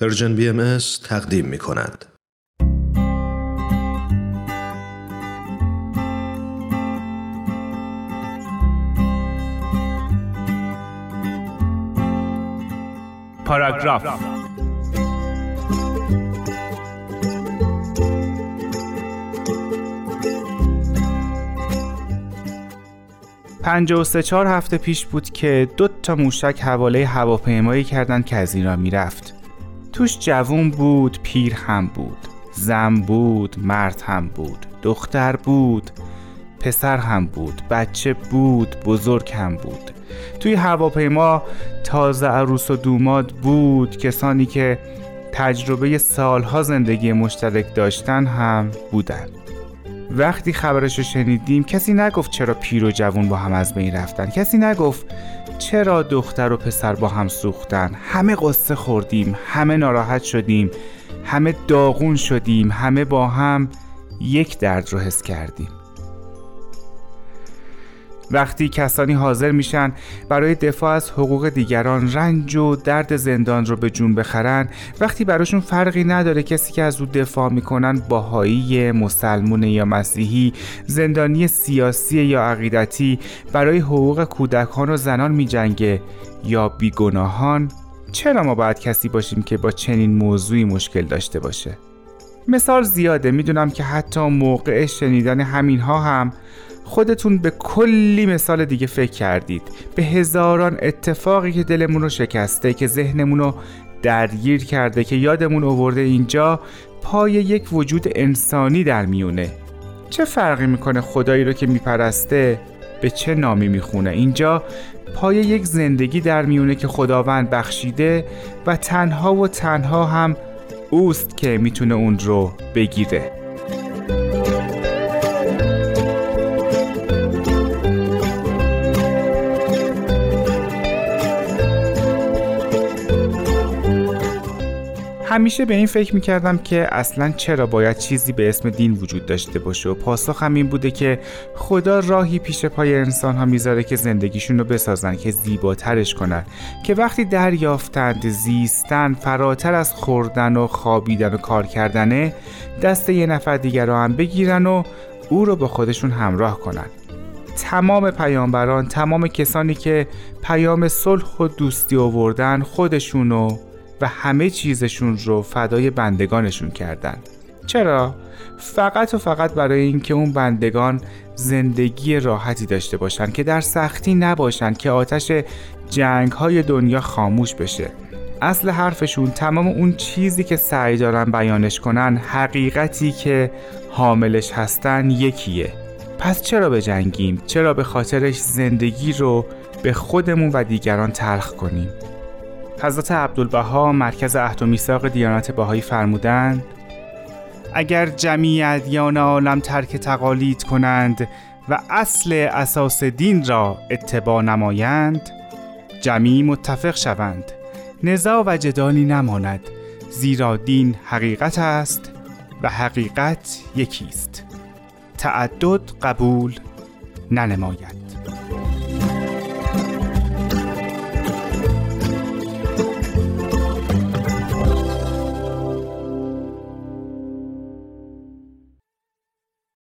Persian BM تقدیم می کند. پاراگراف پنج و سه چهار هفته پیش بود که دو تا موشک حواله هواپیمایی کردند که از ایران می‌رفت توش جوون بود پیر هم بود زن بود مرد هم بود دختر بود پسر هم بود بچه بود بزرگ هم بود. توی هواپیما تازه عروس و دوماد بود کسانی که تجربه سالها زندگی مشترک داشتن هم بودن. وقتی خبرش رو شنیدیم کسی نگفت چرا پیر و جوون با هم از بین رفتن. کسی نگفت چرا دختر و پسر با هم سوختن؟ همه قصه خوردیم همه ناراحت شدیم همه داغون شدیم همه با هم یک درد رو حس کردیم. وقتی کسانی حاضر میشن برای دفاع از حقوق دیگران رنج و درد زندان رو به جون بخرن وقتی براشون فرقی نداره کسی که از او دفاع می‌کنن باهایی مسلمون یا مسیحی زندانی سیاسی یا عقیدتی برای حقوق کودکان و زنان میجنگه یا بیگناهان چرا ما باید کسی باشیم که با چنین موضوعی مشکل داشته باشه؟ مثال زیاده. می‌دونم که حتی موقع شنیدن همینها هم خودتون به کلی مثال دیگه فکر کردید. به هزاران اتفاقی که دلمون رو شکسته که ذهنمون رو درگیر کرده که یادمون آورده اینجا پای یک وجود انسانی در میونه. چه فرقی می‌کنه خدایی رو که میپرسته به چه نامی می‌خونه؟ اینجا پای یک زندگی در میونه که خداوند بخشیده و تنها و تنها هم اوست که می‌تونه اون رو بگیره. همیشه به این فکر می‌کردم که اصلا چرا باید چیزی به اسم دین وجود داشته باشه و پاسخ هم این بوده که خدا راهی پیش پای انسان ها می‌ذاره که زندگیشون رو بسازن که زیباترش کنن. که وقتی دریافتند زیستن فراتر از خوردن و خوابیدن و کار کردنه دست یه نفر دیگر رو هم بگیرن و او رو با خودشون همراه کنن. تمام پیامبران تمام کسانی که پیام صلح و دوستی آوردن خودشونو و همه چیزشون رو فدای بندگانشون کردن چرا؟ فقط و فقط برای اینکه اون بندگان زندگی راحتی داشته باشن که در سختی نباشن که آتش جنگ های دنیا خاموش بشه اصل حرفشون تمام اون چیزی که سعی دارن بیانش کنن حقیقتی که حاملش هستن یکیه پس چرا به جنگیم؟ چرا به خاطرش زندگی رو به خودمون و دیگران تلخ کنیم؟ حضرت عبدالبها مرکز عهد و میثاق دیانت بهایی فرمودند اگر جمیع ادیان عالم ترک تقالید کنند و اصل اساس دین را اتباع نمایند جمیع متفق شوند. نزاع و جدالی نماند زیرا دین حقیقت است و حقیقت یکی است تعدد قبول ننماید.